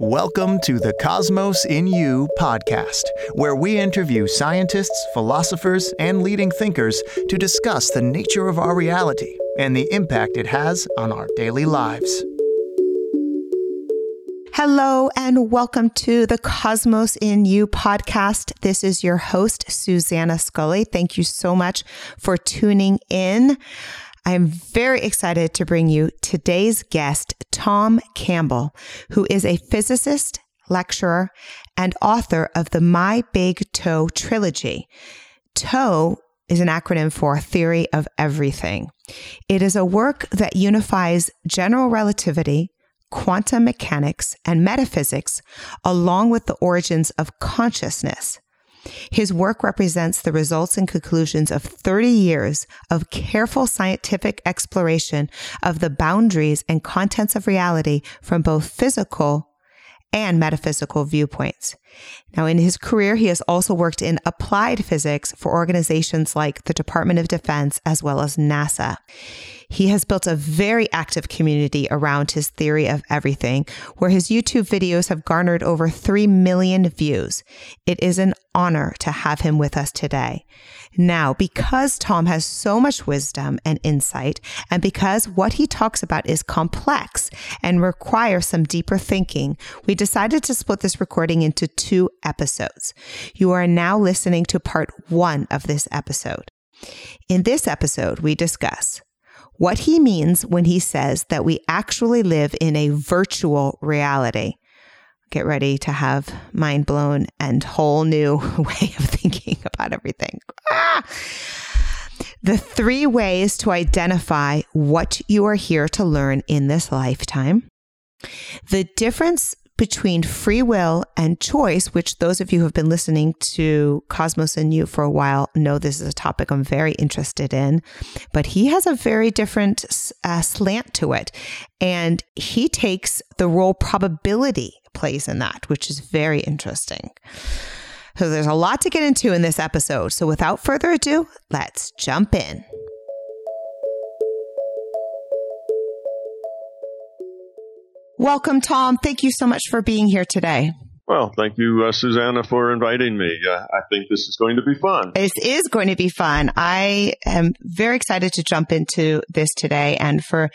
Welcome to the Cosmos in You podcast, where we interview scientists, philosophers, and leading thinkers to discuss the nature of our reality and the impact it has on our daily lives. Hello, and welcome to the Cosmos in You podcast. This is your host, Susanna Scully. Thank you so much for tuning in. I am very excited to bring you today's guest, Tom Campbell, who is a physicist, lecturer, and author of the My Big Toe trilogy. TOE is an acronym for Theory of Everything. It is a work that unifies general relativity, quantum mechanics, and metaphysics, along with the origins of consciousness. His work represents the results and conclusions of 30 years of careful scientific exploration of the boundaries and contents of reality from both physical and metaphysical viewpoints. Now, in his career, he has also worked in applied physics for organizations like the Department of Defense as well as NASA. He has built a very active community around his theory of everything, where his YouTube videos have garnered over 3 million views. It is an honor to have him with us today. Now, because Tom has so much wisdom and insight, and because what he talks about is complex and requires some deeper thinking, we decided to split this recording into two episodes. You are now listening to part one of this episode. In this episode, we discuss what he means when he says that we actually live in a virtual reality. Get ready to have mind blown and whole new way of thinking about everything. The three ways to identify what you are here to learn in this lifetime. The difference between free will and choice, which those of you who have been listening to Cosmos in You for a while know this is a topic I'm very interested in. But he has a very different uh, slant to it. And he takes the role probability plays in that, which is very interesting. So there's a lot to get into in this episode. So without further ado, let's jump in. Welcome, Tom. Thank you so much for being here today. Well, thank you, uh, Susanna, for inviting me. Uh, I think this is going to be fun. This is going to be fun. I am very excited to jump into this today. And for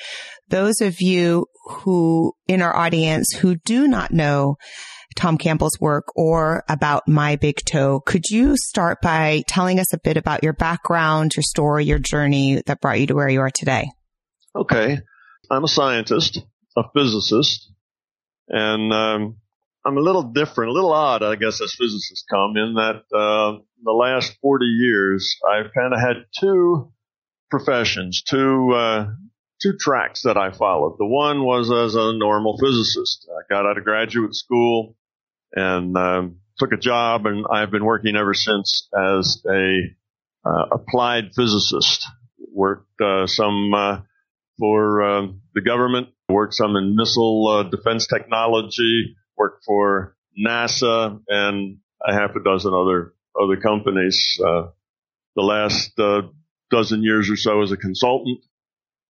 those of you who in our audience who do not know Tom Campbell's work or about My Big Toe, could you start by telling us a bit about your background, your story, your journey that brought you to where you are today? Okay. I'm a scientist a physicist, and um, I'm a little different, a little odd, I guess, as physicists come in that uh, the last 40 years I've kind of had two professions, two uh, two tracks that I followed. The one was as a normal physicist. I got out of graduate school and um, took a job, and I've been working ever since as a uh, applied physicist. Worked uh, some uh, for uh, the government worked some in missile uh, defense technology, worked for NASA and a half a dozen other other companies. Uh, the last uh, dozen years or so as a consultant.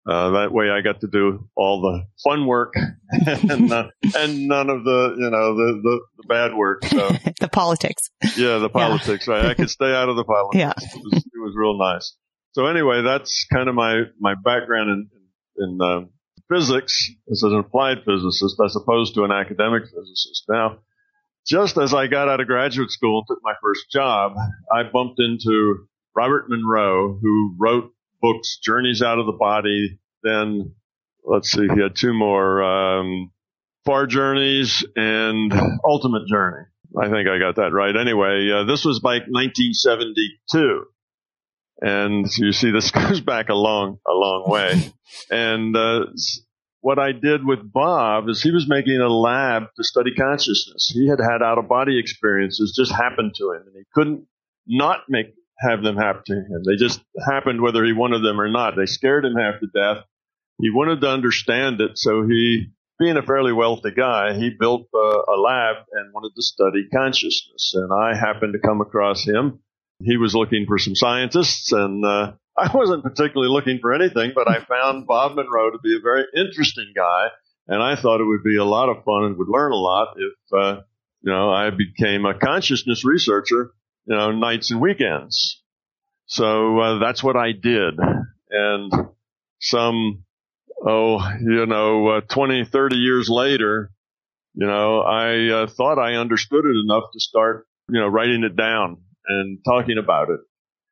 Uh, that way, I got to do all the fun work and, uh, and none of the you know the the, the bad work. So the politics. Yeah, the politics. Yeah. Right. I could stay out of the politics. Yeah. It was, it was real nice. So anyway, that's kind of my my background in in uh, physics as an applied physicist as opposed to an academic physicist. Now, just as I got out of graduate school and took my first job, I bumped into Robert Monroe, who wrote books, Journeys Out of the Body. Then, let's see, he had two more, um, Far Journeys and Ultimate Journey. I think I got that right. Anyway, uh, this was like 1972. And you see, this goes back a long, a long way. and uh, what I did with Bob is he was making a lab to study consciousness. He had had out of body experiences just happened to him, and he couldn't not make have them happen to him. They just happened whether he wanted them or not. They scared him half to death. He wanted to understand it, so he, being a fairly wealthy guy, he built a, a lab and wanted to study consciousness. And I happened to come across him he was looking for some scientists, and uh, I wasn't particularly looking for anything, but I found Bob Monroe to be a very interesting guy And I thought it would be a lot of fun and would learn a lot if, uh, you know, I became a consciousness researcher, you know, nights and weekends. So uh, that's what I did. And some, oh, you know, uh, 20, 30 years later, you know, I uh, thought I understood it enough to start, you know, writing it down and talking about it.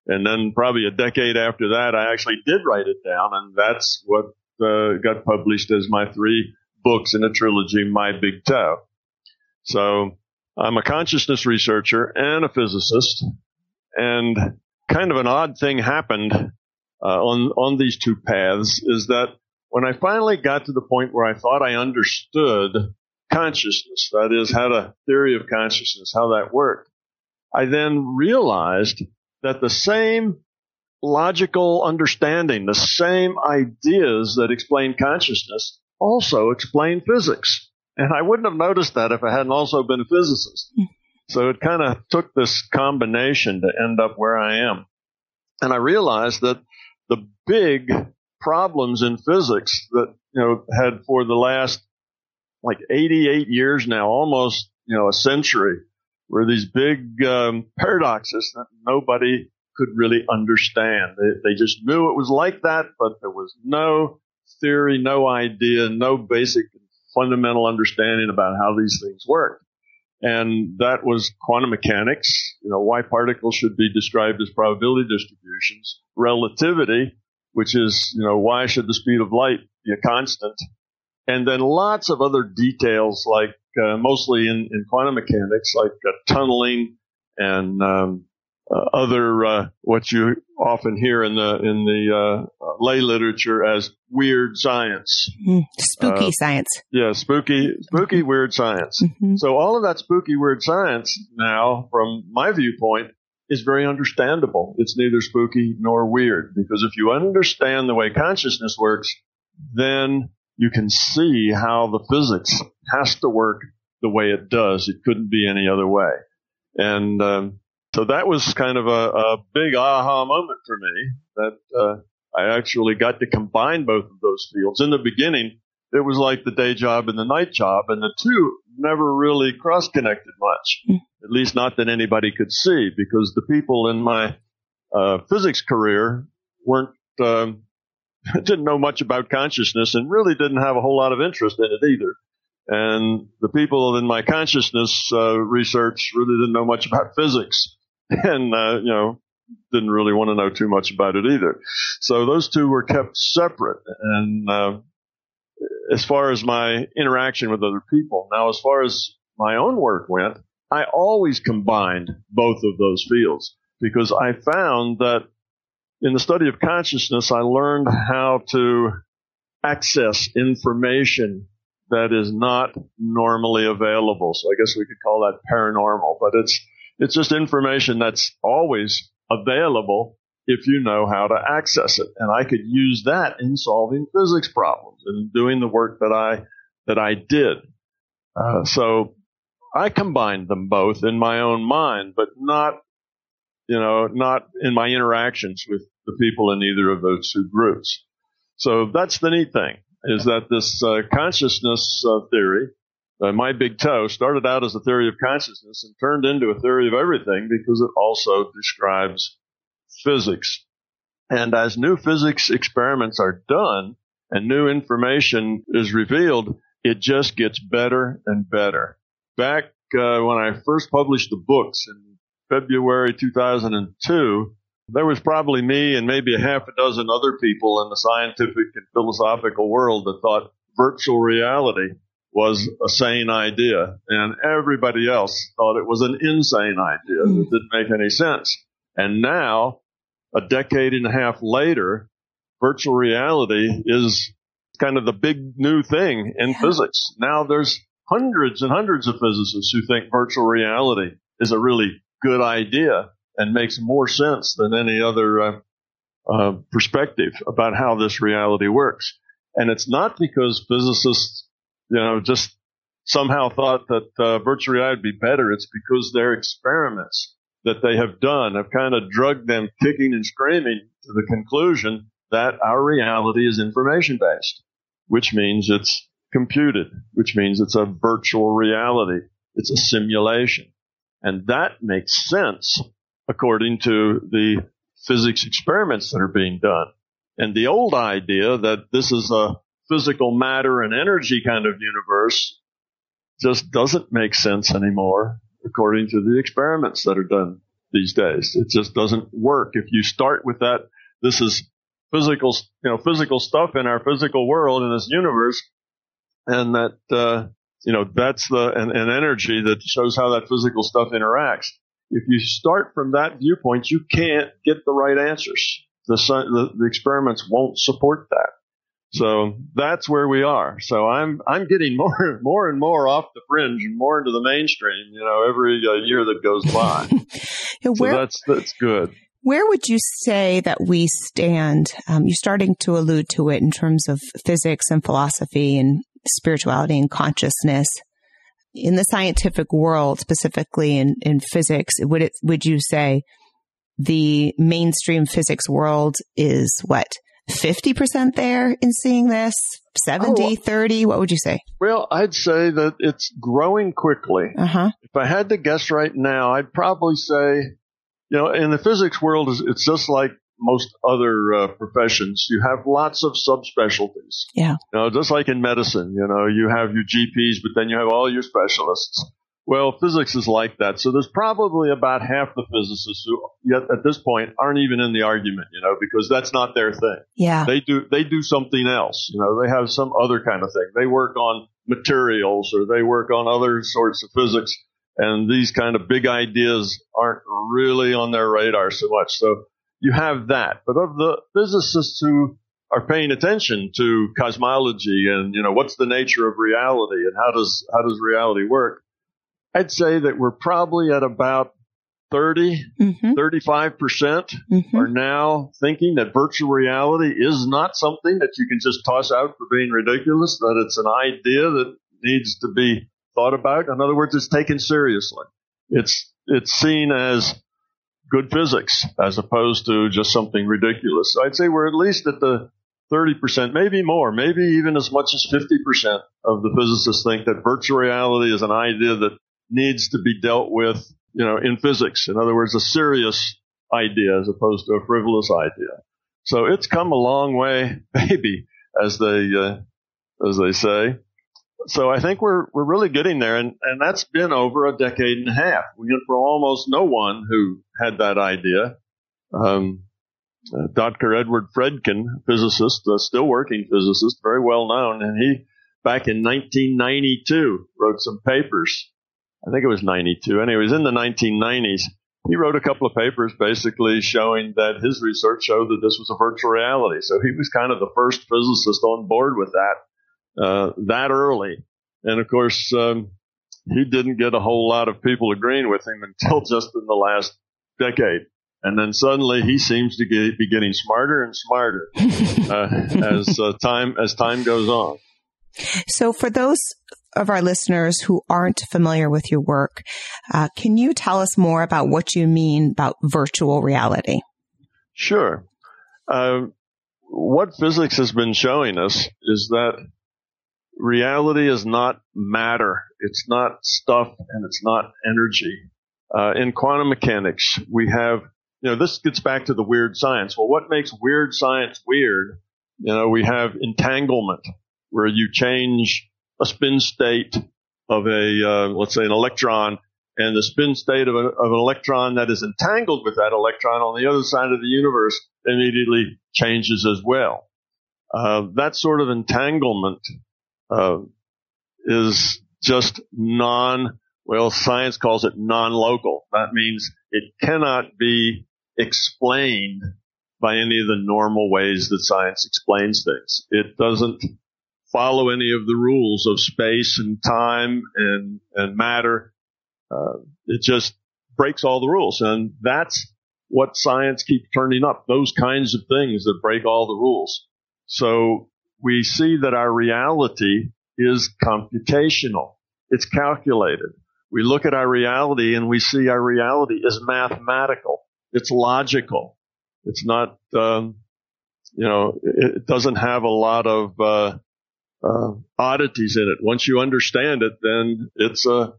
And then probably a decade after that, I actually did write it down, and that's what uh, got published as my three books in a trilogy, My Big Toe. So I'm a consciousness researcher and a physicist, and kind of an odd thing happened uh, on on these two paths is that when I finally got to the point where I thought I understood consciousness, that is, had a theory of consciousness, how that worked, I then realized that the same logical understanding, the same ideas that explain consciousness also explain physics. And I wouldn't have noticed that if I hadn't also been a physicist. Hmm. So it kind of took this combination to end up where I am. And I realized that the big problems in physics that, you know, had for the last like 88 years now, almost, you know, a century, were these big um, paradoxes that nobody could really understand. They, they just knew it was like that, but there was no theory, no idea, no basic fundamental understanding about how these things work. And that was quantum mechanics, you know, why particles should be described as probability distributions, relativity, which is, you know, why should the speed of light be a constant? And then lots of other details like uh, mostly in, in quantum mechanics, like uh, tunneling and um, other uh, what you often hear in the in the uh, lay literature as weird science, mm, spooky science. Yeah, spooky, spooky weird science. Mm-hmm. So all of that spooky weird science now, from my viewpoint, is very understandable. It's neither spooky nor weird because if you understand the way consciousness works, then you can see how the physics has to work the way it does. It couldn't be any other way. And um, so that was kind of a, a, big aha moment for me that uh, I actually got to combine both of those fields. In the beginning, it was like the day job and the night job, and the two never really cross connected much, hmm. at least not that anybody could see, because the people in my uh, physics career weren't um, didn't know much about consciousness and really didn't have a whole lot of interest in it either. And the people in my consciousness uh, research really didn't know much about physics, and uh, you know didn't really want to know too much about it either. So those two were kept separate. And uh, as far as my interaction with other people, now as far as my own work went, I always combined both of those fields because I found that in the study of consciousness, I learned how to access information that is not normally available. So I guess we could call that paranormal, but it's, it's just information that's always available if you know how to access it. And I could use that in solving physics problems and doing the work that I, that I did. Uh, so I combined them both in my own mind, but not you know, not in my interactions with the people in either of those two groups. So that's the neat thing is that this uh, consciousness uh, theory, uh, my big toe, started out as a theory of consciousness and turned into a theory of everything because it also describes physics. And as new physics experiments are done and new information is revealed, it just gets better and better. Back uh, when I first published the books in February 2002, there was probably me and maybe a half a dozen other people in the scientific and philosophical world that thought virtual reality was a sane idea. And everybody else thought it was an insane idea that hmm. didn't make any sense. And now, a decade and a half later, virtual reality is kind of the big new thing in yeah. physics. Now there's hundreds and hundreds of physicists who think virtual reality is a really good idea and makes more sense than any other uh, uh, perspective about how this reality works. And it's not because physicists, you know, just somehow thought that uh, virtual reality would be better. It's because their experiments that they have done have kind of drugged them kicking and screaming to the conclusion that our reality is information based, which means it's computed, which means it's a virtual reality. It's a simulation. And that makes sense according to the physics experiments that are being done. And the old idea that this is a physical matter and energy kind of universe just doesn't make sense anymore according to the experiments that are done these days. It just doesn't work. If you start with that, this is physical, you know, physical stuff in our physical world in this universe, and that, uh, you know, that's the an, an energy that shows how that physical stuff interacts. If you start from that viewpoint, you can't get the right answers. The, the, the experiments won't support that. So that's where we are. So I'm I'm getting more more and more off the fringe and more into the mainstream. You know, every uh, year that goes by. yeah, where, so that's that's good. Where would you say that we stand? Um, you're starting to allude to it in terms of physics and philosophy and spirituality and consciousness. In the scientific world, specifically in, in physics, would it would you say the mainstream physics world is what 50% there in seeing this? 70, oh, 30? What would you say? Well, I'd say that it's growing quickly. Uh-huh. If I had to guess right now, I'd probably say, you know, in the physics world, it's just like most other uh, professions. You have lots of subspecialties. Yeah. You know, just like in medicine, you know, you have your GPs, but then you have all your specialists. Well, physics is like that. So there's probably about half the physicists who yet at this point aren't even in the argument, you know, because that's not their thing. Yeah. They do, they do something else. You know, they have some other kind of thing. They work on materials or they work on other sorts of physics. And these kind of big ideas aren't really on their radar so much. So you have that. But of the physicists who are paying attention to cosmology and, you know, what's the nature of reality and how does, how does reality work? I'd say that we're probably at about 30, mm-hmm. 35% mm-hmm. are now thinking that virtual reality is not something that you can just toss out for being ridiculous, that it's an idea that needs to be thought about. In other words, it's taken seriously. It's, it's seen as good physics as opposed to just something ridiculous. So I'd say we're at least at the 30%, maybe more, maybe even as much as 50% of the physicists think that virtual reality is an idea that needs to be dealt with, you know, in physics. In other words, a serious idea as opposed to a frivolous idea. So it's come a long way, baby, as they uh, as they say. So I think we're we're really getting there, and and that's been over a decade and a half. We went for almost no one who had that idea. Um, uh, Dr. Edward Fredkin, physicist, uh, still working physicist, very well known, and he back in 1992 wrote some papers I think it was 92. Anyways, in the 1990s, he wrote a couple of papers basically showing that his research showed that this was a virtual reality. So he was kind of the first physicist on board with that uh, that early. And of course, um, he didn't get a whole lot of people agreeing with him until just in the last decade. And then suddenly he seems to get, be getting smarter and smarter uh, as uh, time as time goes on. So for those of our listeners who aren't familiar with your work, uh, can you tell us more about what you mean about virtual reality? Sure. Uh, what physics has been showing us is that reality is not matter. It's not stuff and it's not energy. Uh, in quantum mechanics, we have, you know, this gets back to the weird science. Well, what makes weird science weird? You know, we have entanglement where you change a spin state of a, uh, let's say an electron and the spin state of, a, of, an electron that is entangled with that electron on the other side of the universe immediately changes as well. Uh, that sort of entanglement uh, is just non, well, science calls it non-local. That means it cannot be explained by any of the normal ways that science explains things. It doesn't follow any of the rules of space and time and, and matter. Uh, it just breaks all the rules. And that's what science keeps turning up, those kinds of things that break all the rules. So we see that our reality is computational. It's calculated. We look at our reality and we see our reality is mathematical. It's logical. It's not, um, you know, it doesn't have a lot of, uh, uh, oddities in it. Once you understand it, then it's a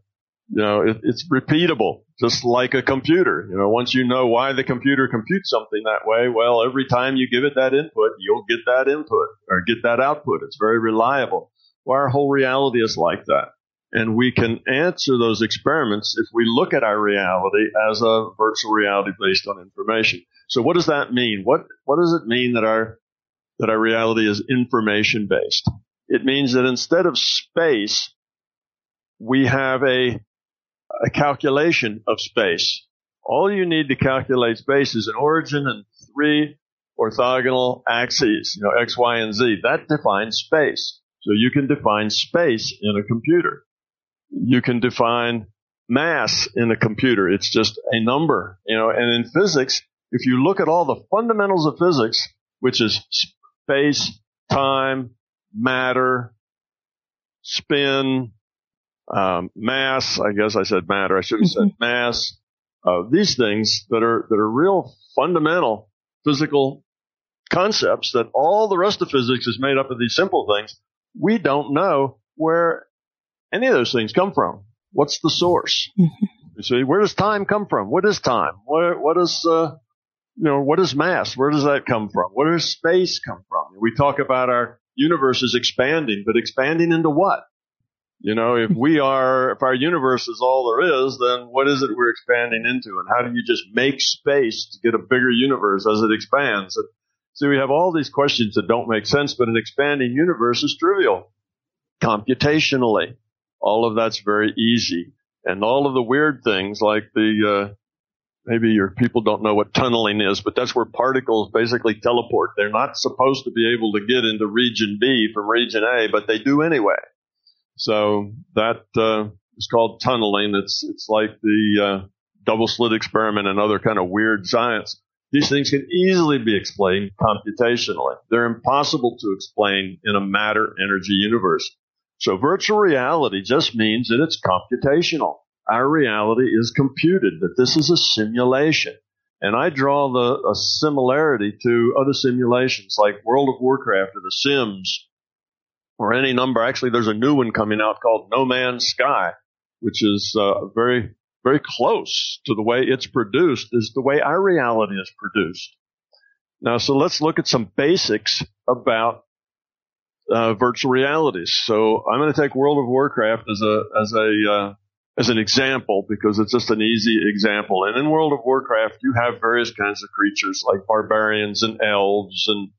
you know, it, it's repeatable, just like a computer. You know, once you know why the computer computes something that way, well, every time you give it that input, you'll get that input or get that output. It's very reliable. Well, our whole reality is like that. And we can answer those experiments if we look at our reality as a virtual reality based on information. So what does that mean? What, what does it mean that our, that our reality is information based? It means that instead of space, we have a a calculation of space. All you need to calculate space is an origin and three orthogonal axes, you know, X, Y, and Z. That defines space. So you can define space in a computer. You can define mass in a computer. It's just a number, you know, and in physics, if you look at all the fundamentals of physics, which is space, time, matter, spin, um, mass. I guess I said matter. I should have said mm-hmm. mass. Uh, these things that are that are real fundamental physical concepts that all the rest of physics is made up of these simple things. We don't know where any of those things come from. What's the source? Mm-hmm. You see, where does time come from? What is time? What what is uh, you know what is mass? Where does that come from? Where does space come from? We talk about our universe is expanding, but expanding into what? You know, if we are, if our universe is all there is, then what is it we're expanding into? And how do you just make space to get a bigger universe as it expands? And so we have all these questions that don't make sense, but an expanding universe is trivial. Computationally, all of that's very easy. And all of the weird things like the, uh, maybe your people don't know what tunneling is, but that's where particles basically teleport. They're not supposed to be able to get into region B from region A, but they do anyway. So that uh, is called tunneling. It's it's like the uh, double slit experiment and other kind of weird science. These things can easily be explained computationally. They're impossible to explain in a matter energy universe. So virtual reality just means that it's computational. Our reality is computed, that this is a simulation. And I draw the a similarity to other simulations like World of Warcraft or The Sims or any number. Actually, there's a new one coming out called No Man's Sky, which is uh, very, very close to the way it's produced, is the way our reality is produced. Now, so let's look at some basics about uh, virtual realities. So I'm going to take World of Warcraft as a as a uh, as an example because it's just an easy example. And in World of Warcraft, you have various kinds of creatures like barbarians and elves and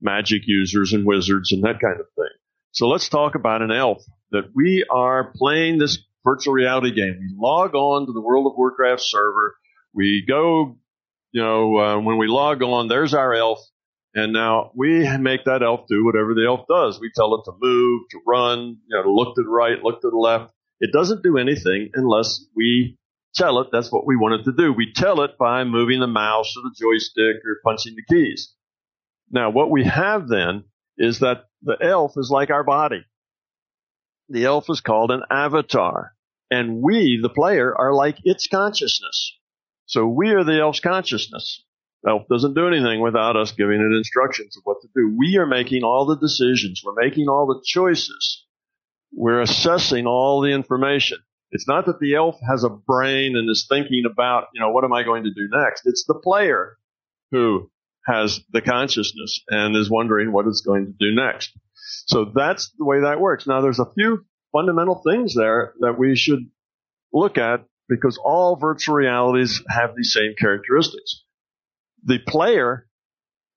magic users and wizards and that kind of thing. So let's talk about an elf that we are playing this virtual reality game. We log on to the World of Warcraft server. We go, you know, uh, when we log on, there's our elf. And now we make that elf do whatever the elf does. We tell it to move, to run, you know, to look to the right, look to the left. It doesn't do anything unless we tell it that's what we want it to do. We tell it by moving the mouse or the joystick or punching the keys. Now, what we have then is that the elf is like our body. The elf is called an avatar. And we, the player, are like its consciousness. So we are the elf's consciousness. Elf doesn't do anything without us giving it instructions of what to do. We are making all the decisions. We're making all the choices. We're assessing all the information. It's not that the elf has a brain and is thinking about, you know, what am I going to do next? It's the player who has the consciousness and is wondering what it's going to do next. So that's the way that works. Now there's a few fundamental things there that we should look at because all virtual realities have these same characteristics. The player,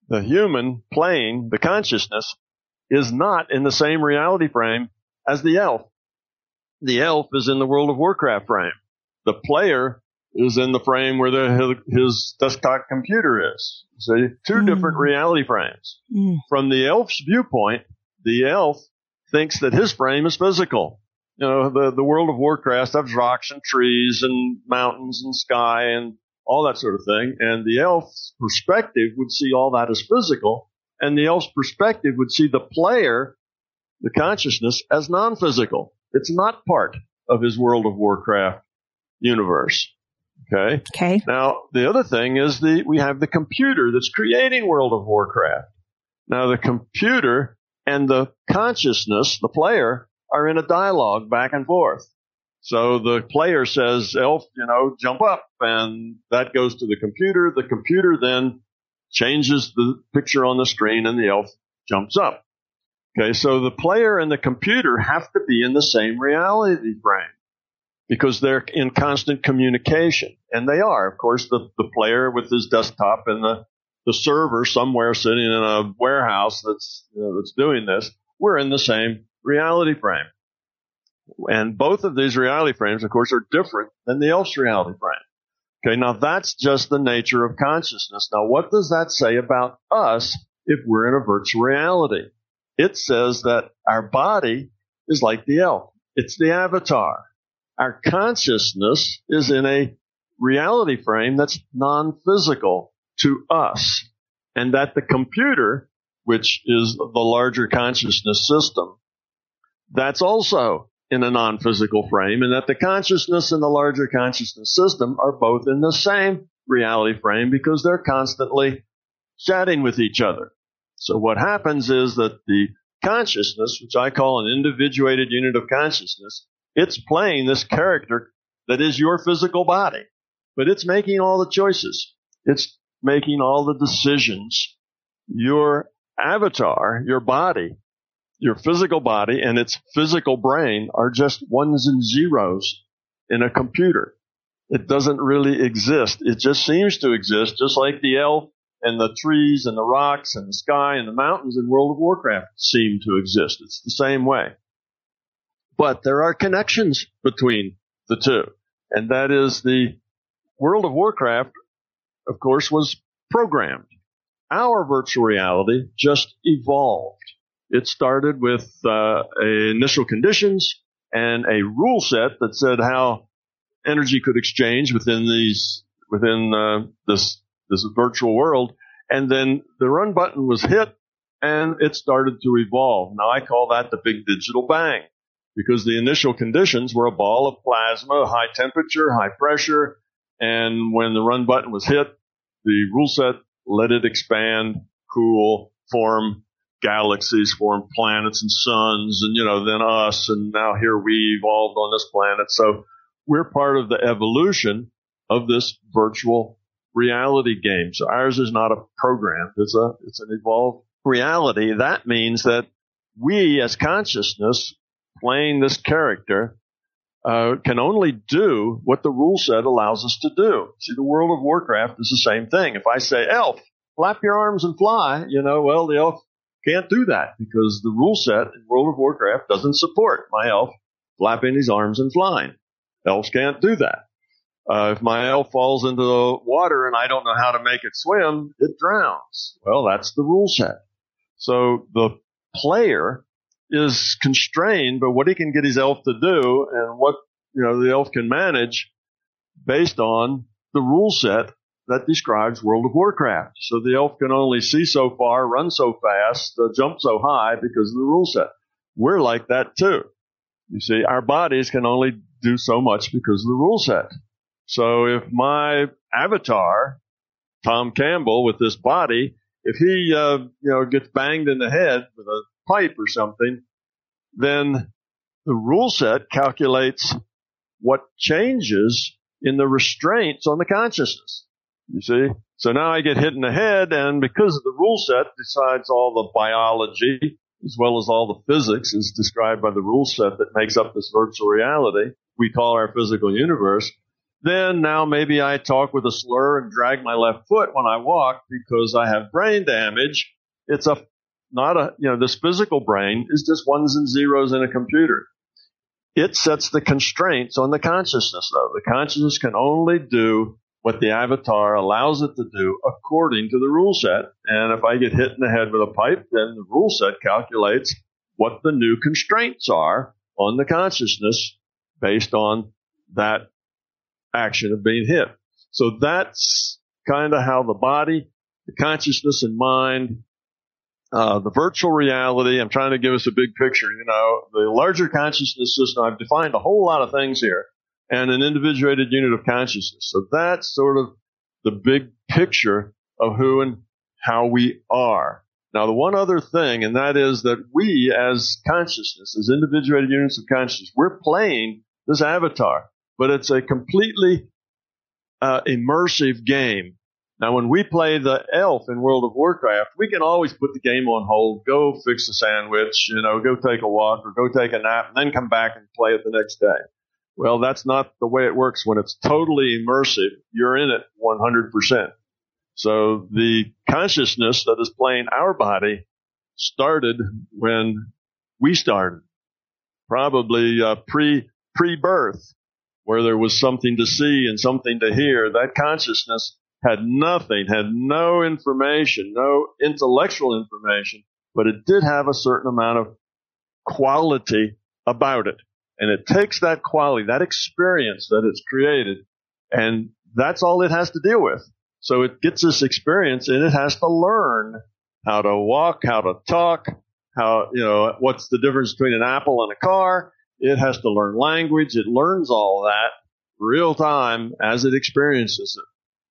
the human playing the consciousness is not in the same reality frame as the elf. The elf is in the World of Warcraft frame. The player is in the frame where the, his desktop computer is. So two mm. different reality frames. Mm. From the elf's viewpoint, the elf thinks that his frame is physical. You know, the, the world of Warcraft has rocks and trees and mountains and sky and all that sort of thing. And the elf's perspective would see all that as physical. And the elf's perspective would see the player, the consciousness, as non-physical. It's not part of his World of Warcraft universe. Okay. Okay. Now, the other thing is the, we have the computer that's creating World of Warcraft. Now, the computer and the consciousness, the player, are in a dialogue back and forth. So the player says, elf, you know, jump up. And that goes to the computer. The computer then changes the picture on the screen and the elf jumps up. Okay. So the player and the computer have to be in the same reality frame because they're in constant communication. And they are, of course, the, the player with his desktop and the, the server somewhere sitting in a warehouse that's, you know, that's doing this. We're in the same reality frame. And both of these reality frames, of course, are different than the elf's reality frame. Okay, now that's just the nature of consciousness. Now, what does that say about us if we're in a virtual reality? It says that our body is like the elf. It's the avatar. Our consciousness is in a reality frame that's non-physical to us. And that the computer, which is the larger consciousness system, that's also in a non-physical frame and that the consciousness and the larger consciousness system are both in the same reality frame because they're constantly chatting with each other. So what happens is that the consciousness, which I call an individuated unit of consciousness, it's playing this character that is your physical body, but it's making all the choices. It's making all the decisions. Your avatar, your body, your physical body and its physical brain are just ones and zeros in a computer. It doesn't really exist. It just seems to exist, just like the elf and the trees and the rocks and the sky and the mountains in World of Warcraft seem to exist. It's the same way. But there are connections between the two. And that is the World of Warcraft, of course, was programmed. Our virtual reality just evolved. It started with uh, initial conditions and a rule set that said how energy could exchange within these within uh, this this virtual world, and then the run button was hit, and it started to evolve. Now I call that the big digital bang because the initial conditions were a ball of plasma, high temperature, high pressure, and when the run button was hit, the rule set let it expand, cool, form galaxies form planets and suns and, you know, then us. And now here we evolved on this planet. So we're part of the evolution of this virtual reality game. So ours is not a program. It's a, it's an evolved reality. That means that we as consciousness playing this character uh, can only do what the rule set allows us to do. See, the world of Warcraft is the same thing. If I say, elf, flap your arms and fly, you know, well, the elf can't do that because the rule set in World of Warcraft doesn't support my elf flapping his arms and flying. Elves can't do that. Uh, if my elf falls into the water and I don't know how to make it swim, it drowns. Well, that's the rule set. So the player is constrained by what he can get his elf to do and what, you know, the elf can manage based on the rule set that describes World of Warcraft. So the elf can only see so far, run so fast, uh, jump so high because of the rule set. We're like that too. You see, our bodies can only do so much because of the rule set. So if my avatar, Tom Campbell, with this body, if he, uh, you know, gets banged in the head with a pipe or something, then the rule set calculates what changes in the restraints on the consciousness. You see? So now I get hit in the head and because of the rule set decides all the biology as well as all the physics is described by the rule set that makes up this virtual reality we call our physical universe. Then now maybe I talk with a slur and drag my left foot when I walk because I have brain damage. It's a, not a, you know, this physical brain is just ones and zeros in a computer. It sets the constraints on the consciousness though. The consciousness can only do what the avatar allows it to do according to the rule set. And if I get hit in the head with a pipe, then the rule set calculates what the new constraints are on the consciousness based on that action of being hit. So that's kind of how the body, the consciousness and mind, uh, the virtual reality, I'm trying to give us a big picture, you know, the larger consciousness system, I've defined a whole lot of things here and an individuated unit of consciousness. So that's sort of the big picture of who and how we are. Now, the one other thing, and that is that we as consciousness, as individuated units of consciousness, we're playing this avatar, but it's a completely uh, immersive game. Now, when we play the elf in World of Warcraft, we can always put the game on hold, go fix a sandwich, you know, go take a walk or go take a nap, and then come back and play it the next day. Well, that's not the way it works when it's totally immersive. You're in it 100%. So the consciousness that is playing our body started when we started, probably uh, pre pre birth, where there was something to see and something to hear. That consciousness had nothing, had no information, no intellectual information, but it did have a certain amount of quality about it. And it takes that quality, that experience that it's created, and that's all it has to deal with. So it gets this experience and it has to learn how to walk, how to talk, how, you know, what's the difference between an apple and a car. It has to learn language. It learns all that real time as it experiences it.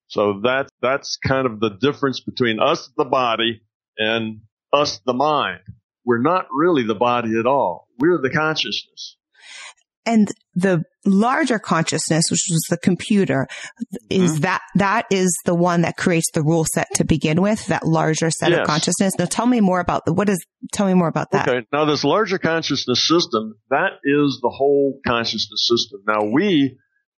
So that, that's kind of the difference between us, the body, and us, the mind. We're not really the body at all. We're the consciousness. And the larger consciousness, which was the computer, is mm-hmm. that, that is the one that creates the rule set to begin with, that larger set yes. of consciousness. Now tell me more about the, what is, tell me more about that. Okay. Now this larger consciousness system, that is the whole consciousness system. Now we,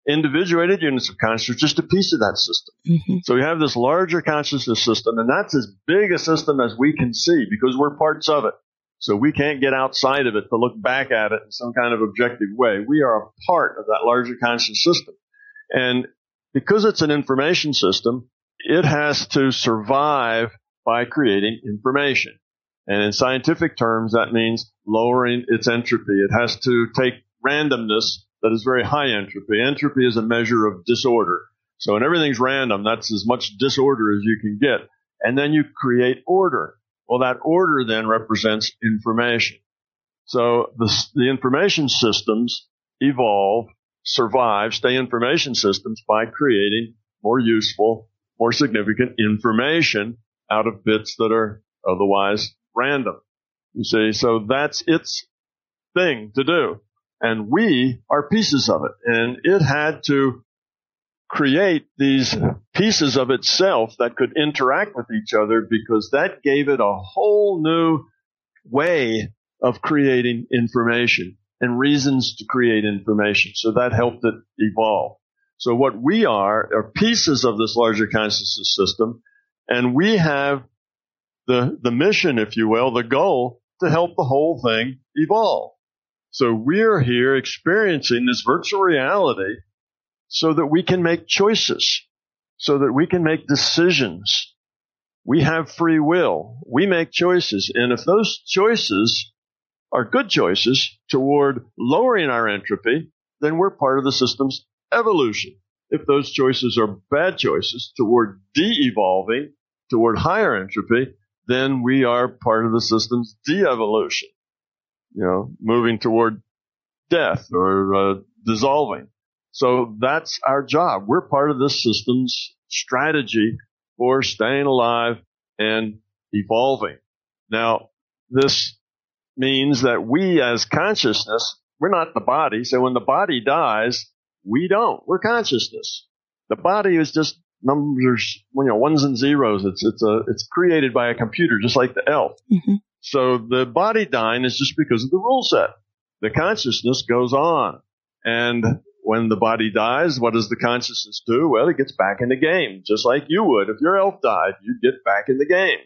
individuated units of consciousness, just a piece of that system. Mm-hmm. So we have this larger consciousness system, and that's as big a system as we can see because we're parts of it. So we can't get outside of it to look back at it in some kind of objective way. We are a part of that larger conscious system. And because it's an information system, it has to survive by creating information. And in scientific terms, that means lowering its entropy. It has to take randomness that is very high entropy. Entropy is a measure of disorder. So when everything's random, that's as much disorder as you can get. And then you create order. Well, that order then represents information. So the, the information systems evolve, survive, stay information systems by creating more useful, more significant information out of bits that are otherwise random. You see, so that's its thing to do. And we are pieces of it. And it had to create these pieces of itself that could interact with each other because that gave it a whole new way of creating information and reasons to create information. So that helped it evolve. So what we are are pieces of this larger consciousness system and we have the, the mission, if you will, the goal to help the whole thing evolve. So we're here experiencing this virtual reality so that we can make choices, so that we can make decisions. We have free will. We make choices. And if those choices are good choices toward lowering our entropy, then we're part of the system's evolution. If those choices are bad choices toward de-evolving, toward higher entropy, then we are part of the system's de-evolution. You know, moving toward death or uh, dissolving. So that's our job. We're part of this system's strategy for staying alive and evolving. Now, this means that we as consciousness, we're not the body. So when the body dies, we don't. We're consciousness. The body is just numbers, you know, ones and zeros. It's, it's a, it's created by a computer, just like the elf. Mm-hmm. So the body dying is just because of the rule set. The consciousness goes on. And when the body dies, what does the consciousness do? Well, it gets back in the game, just like you would. If your elf died, you'd get back in the game.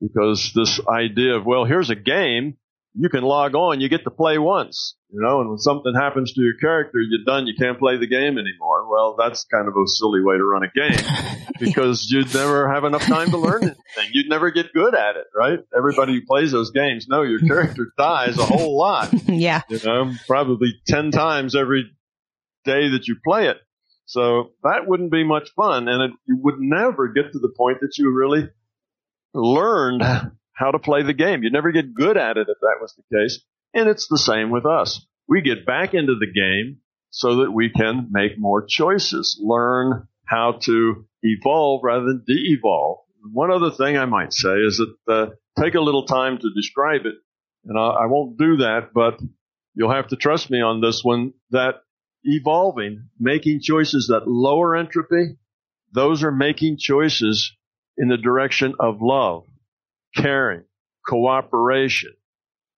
Because this idea of, well, here's a game, you can log on, you get to play once, you know, and when something happens to your character, you're done, you can't play the game anymore. Well, that's kind of a silly way to run a game because you'd never have enough time to learn anything. You'd never get good at it, right? Everybody who plays those games know your character dies a whole lot. yeah. You know, probably 10 times every day that you play it. So that wouldn't be much fun and it, you would never get to the point that you really learned how to play the game. You'd never get good at it if that was the case. And it's the same with us. We get back into the game so that we can make more choices, learn how to evolve rather than de-evolve. One other thing I might say is that uh, take a little time to describe it, and I, I won't do that, but you'll have to trust me on this one. That evolving, making choices that lower entropy, those are making choices in the direction of love, caring, cooperation.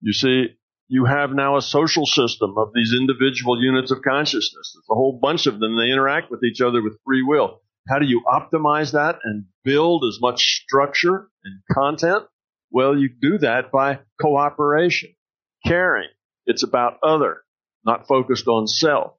You see, you have now a social system of these individual units of consciousness. There's a whole bunch of them. They interact with each other with free will. How do you optimize that and build as much structure and content? Well, you do that by cooperation, caring. It's about other, not focused on self.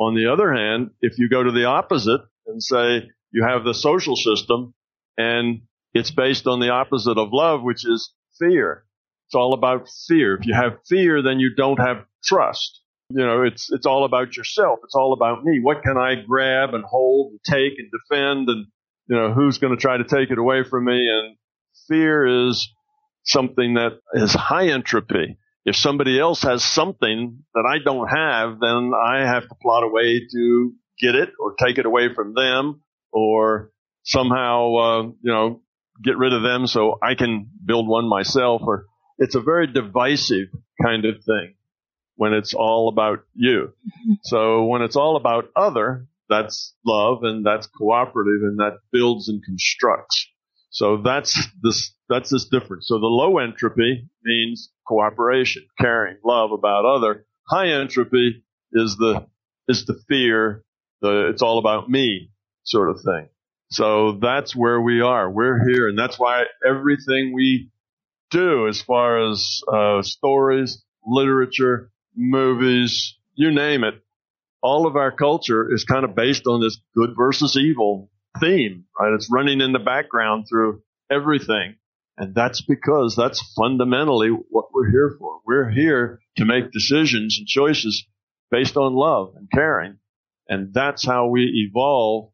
On the other hand, if you go to the opposite and say you have the social system and it's based on the opposite of love, which is fear. It's all about fear. If you have fear, then you don't have trust. You know, it's, it's all about yourself. It's all about me. What can I grab and hold and take and defend? And, you know, who's going to try to take it away from me? And fear is something that is high entropy. If somebody else has something that I don't have, then I have to plot a way to get it or take it away from them or somehow, uh, you know, get rid of them so I can build one myself or it's a very divisive kind of thing when it's all about you. Mm-hmm. So when it's all about other, that's love and that's cooperative and that builds and constructs. So that's this, that's this difference. So the low entropy means cooperation, caring, love about other. High entropy is the, is the fear, the, it's all about me sort of thing. So that's where we are. We're here, and that's why everything we do, as far as uh, stories, literature, movies, you name it, all of our culture is kind of based on this good versus evil theme, right? It's running in the background through everything. And that's because that's fundamentally what we're here for. We're here to make decisions and choices based on love and caring. And that's how we evolve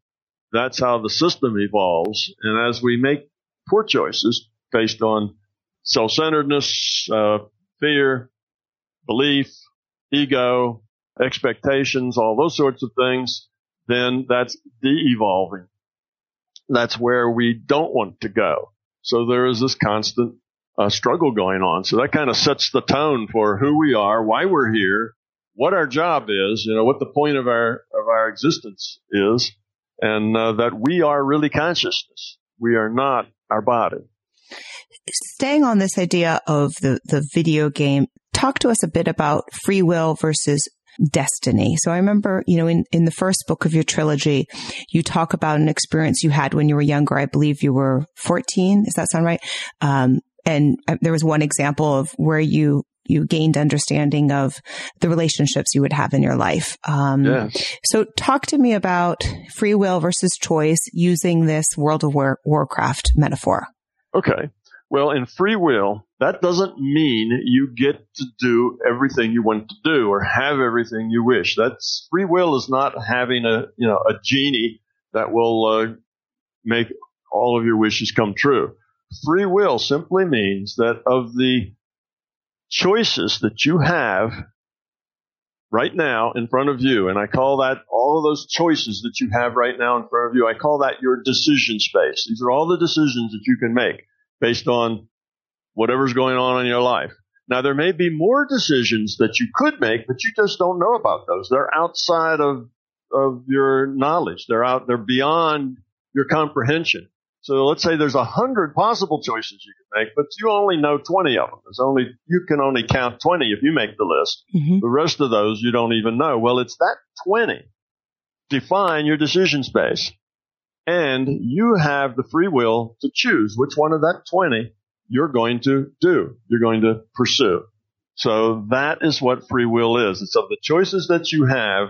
that's how the system evolves. And as we make poor choices based on self-centeredness, uh, fear, belief, ego, expectations, all those sorts of things, then that's de-evolving. That's where we don't want to go. So there is this constant uh, struggle going on. So that kind of sets the tone for who we are, why we're here, what our job is, you know, what the point of our of our existence is, and uh, that we are really consciousness. We are not our body. Staying on this idea of the, the video game, talk to us a bit about free will versus destiny. So I remember, you know, in, in the first book of your trilogy, you talk about an experience you had when you were younger. I believe you were 14. Does that sound right? Um, and uh, there was one example of where you you gained understanding of the relationships you would have in your life. Um, yeah. So talk to me about free will versus choice using this World of War- Warcraft metaphor. Okay. Well, in free will, that doesn't mean you get to do everything you want to do or have everything you wish. That's free will is not having a, you know, a genie that will uh, make all of your wishes come true. Free will simply means that of the choices that you have right now in front of you, and I call that all of those choices that you have right now in front of you, I call that your decision space. These are all the decisions that you can make based on whatever's going on in your life. Now there may be more decisions that you could make, but you just don't know about those. They're outside of, of your knowledge. They're out, they're beyond your comprehension. So let's say there's a hundred possible choices you can make, but you only know 20 of them. There's only, you can only count 20 if you make the list. Mm-hmm. The rest of those you don't even know. Well, it's that 20. Define your decision space. And you have the free will to choose which one of that 20 you're going to do. You're going to pursue. So that is what free will is. It's of the choices that you have,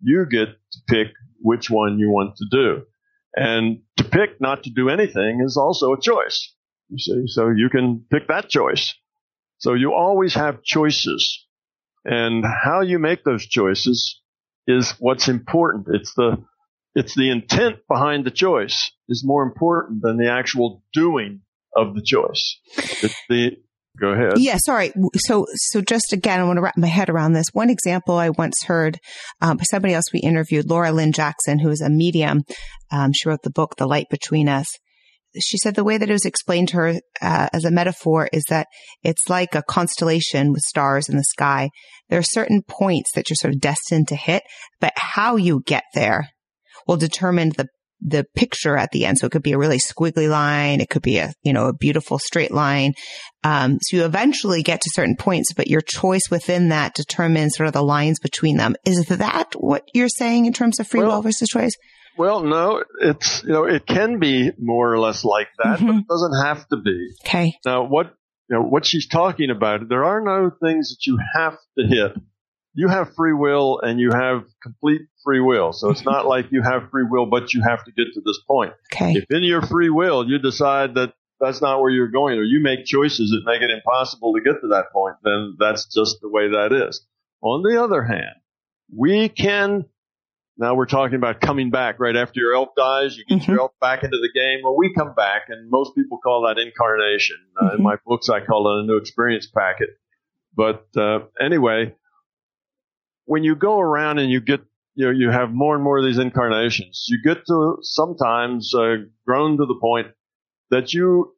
you get to pick which one you want to do. And to pick not to do anything is also a choice. You see, so you can pick that choice. So you always have choices. And how you make those choices is what's important. It's the, it's the intent behind the choice is more important than the actual doing of the choice. It's the, Go ahead. Yeah, sorry. So, so just again, I want to wrap my head around this. One example I once heard um, by somebody else we interviewed, Laura Lynne Jackson, who is a medium. Um, she wrote the book, The Light Between Us. she said the way that it was explained to her uh, as a metaphor is that it's like a constellation with stars in the sky. There are certain points that you're sort of destined to hit, but how you get there will determine the the picture at the end. So it could be a really squiggly line. It could be a, you know, a beautiful straight line. Um, so you eventually get to certain points, but your choice within that determines sort of the lines between them. Is that what you're saying in terms of free well, will versus choice? Well, no, it's, you know, it can be more or less like that, mm-hmm. but it doesn't have to be. Okay. Now, what, you know, what she's talking about, there are no things that you have to hit. You have free will and you have complete free will. So it's not like you have free will, but you have to get to this point. Okay. If in your free will you decide that that's not where you're going or you make choices that make it impossible to get to that point, then that's just the way that is. On the other hand, we can now we're talking about coming back right after your elf dies. You get mm-hmm. your elf back into the game. Well, we come back, and most people call that incarnation. Uh, mm-hmm. In my books, I call it a new experience packet. But uh, anyway, when you go around and you get, you know, you have more and more of these incarnations, you get to sometimes uh, grown to the point that you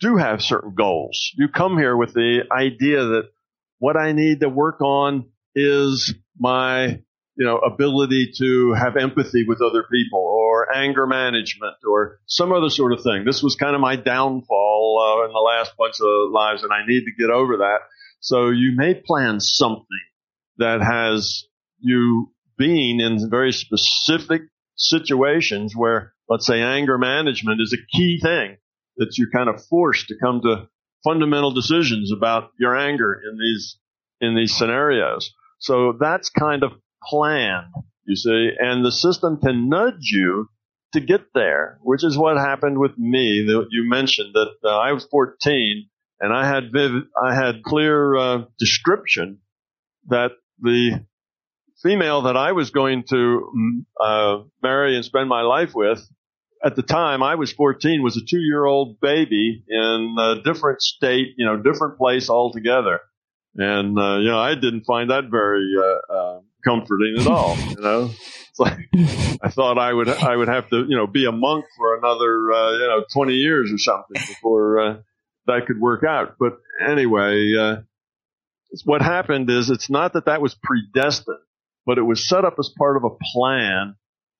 do have certain goals. You come here with the idea that what I need to work on is my you know, ability to have empathy with other people or anger management or some other sort of thing. This was kind of my downfall uh, in the last bunch of lives and I need to get over that. So you may plan something that has you being in very specific situations where, let's say, anger management is a key thing that you're kind of forced to come to fundamental decisions about your anger in these, in these scenarios. So that's kind of planned, you see, and the system can nudge you to get there, which is what happened with me. That you mentioned that uh, I was 14 and I had vivid, I had clear uh, description that the female that I was going to mm, uh, marry and spend my life with at the time I was 14 was a two year old baby in a different state, you know, different place altogether. And, uh, you know, I didn't find that very, uh, uh comforting at all. You know, it's like I thought I would I would have to you know be a monk for another uh, you know twenty years or something before uh, that could work out. But anyway, uh, what happened is it's not that that was predestined, but it was set up as part of a plan,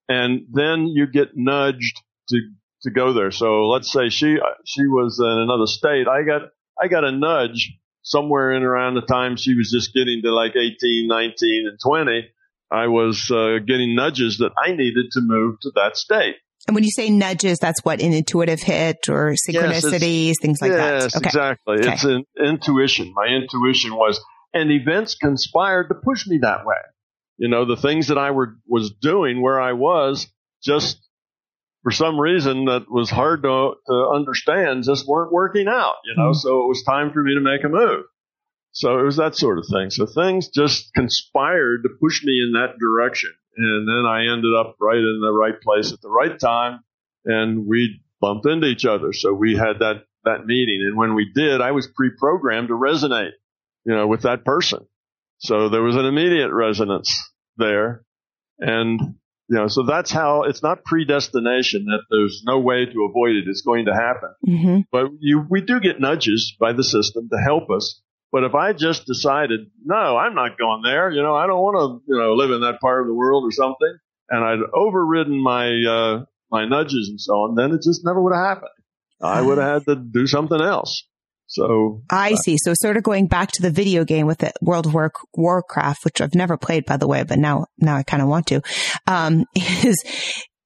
and then you get nudged to to go there. So let's say she she was in another state. I got I got a nudge somewhere in around the time she was just getting to like 18, 19, and 20, I was uh, getting nudges that I needed to move to that state. And when you say nudges, that's what an intuitive hit or synchronicities, yes, things like yes, that. Yes, okay. exactly. Okay. It's an intuition. My intuition was, and events conspired to push me that way. You know, the things that I were, was doing where I was just for some reason that was hard to, to understand just weren't working out, you know, mm-hmm. so it was time for me to make a move. So it was that sort of thing. So things just conspired to push me in that direction. And then I ended up right in the right place at the right time and we bumped into each other. So we had that, that meeting. And when we did, I was pre-programmed to resonate, you know, with that person. So there was an immediate resonance there. And you know, so that's how it's not predestination that there's no way to avoid it. It's going to happen. Mm-hmm. But you, we do get nudges by the system to help us. But if I just decided, no, I'm not going there, you know, I don't want to, you know, live in that part of the world or something, and I'd overridden my, uh, my nudges and so on, then it just never would have happened. I would have had to do something else. So I uh, see. So sort of going back to the video game with the World of War, Warcraft, which I've never played, by the way, but now, now I kind of want to, um, is,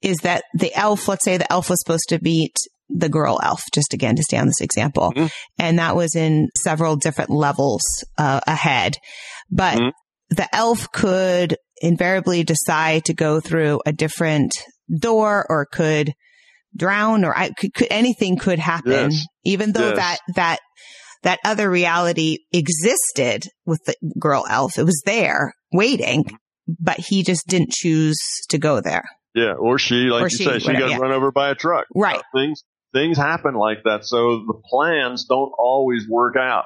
is that the elf, let's say the elf was supposed to beat the girl elf, just again to stay on this example. Mm-hmm. And that was in several different levels, uh, ahead. But mm-hmm. the elf could invariably decide to go through a different door or could drown or I could, could anything could happen, yes. even though yes. that, that, that other reality existed with the girl elf. It was there waiting, but he just didn't choose to go there. Yeah. Or she, like or you she, say, she whatever, got yeah. run over by a truck. Right. Uh, things, things happen like that. So the plans don't always work out,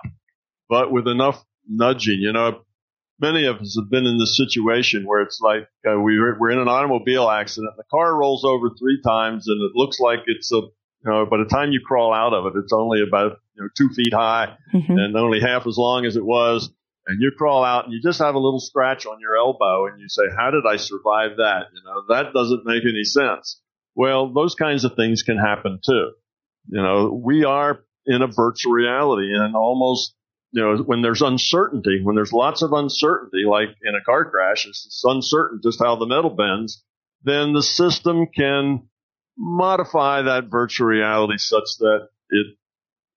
but with enough nudging, you know, many of us have been in this situation where it's like uh, we we're in an automobile accident. The car rolls over three times, and it looks like it's a You know, by the time you crawl out of it, it's only about you know two feet high mm-hmm. and only half as long as it was. And you crawl out and you just have a little scratch on your elbow and you say, how did I survive that? You know, that doesn't make any sense. Well, those kinds of things can happen too. You know, we are in a virtual reality and almost you know, when there's uncertainty, when there's lots of uncertainty, like in a car crash, it's uncertain just how the metal bends, then the system can modify that virtual reality such that it,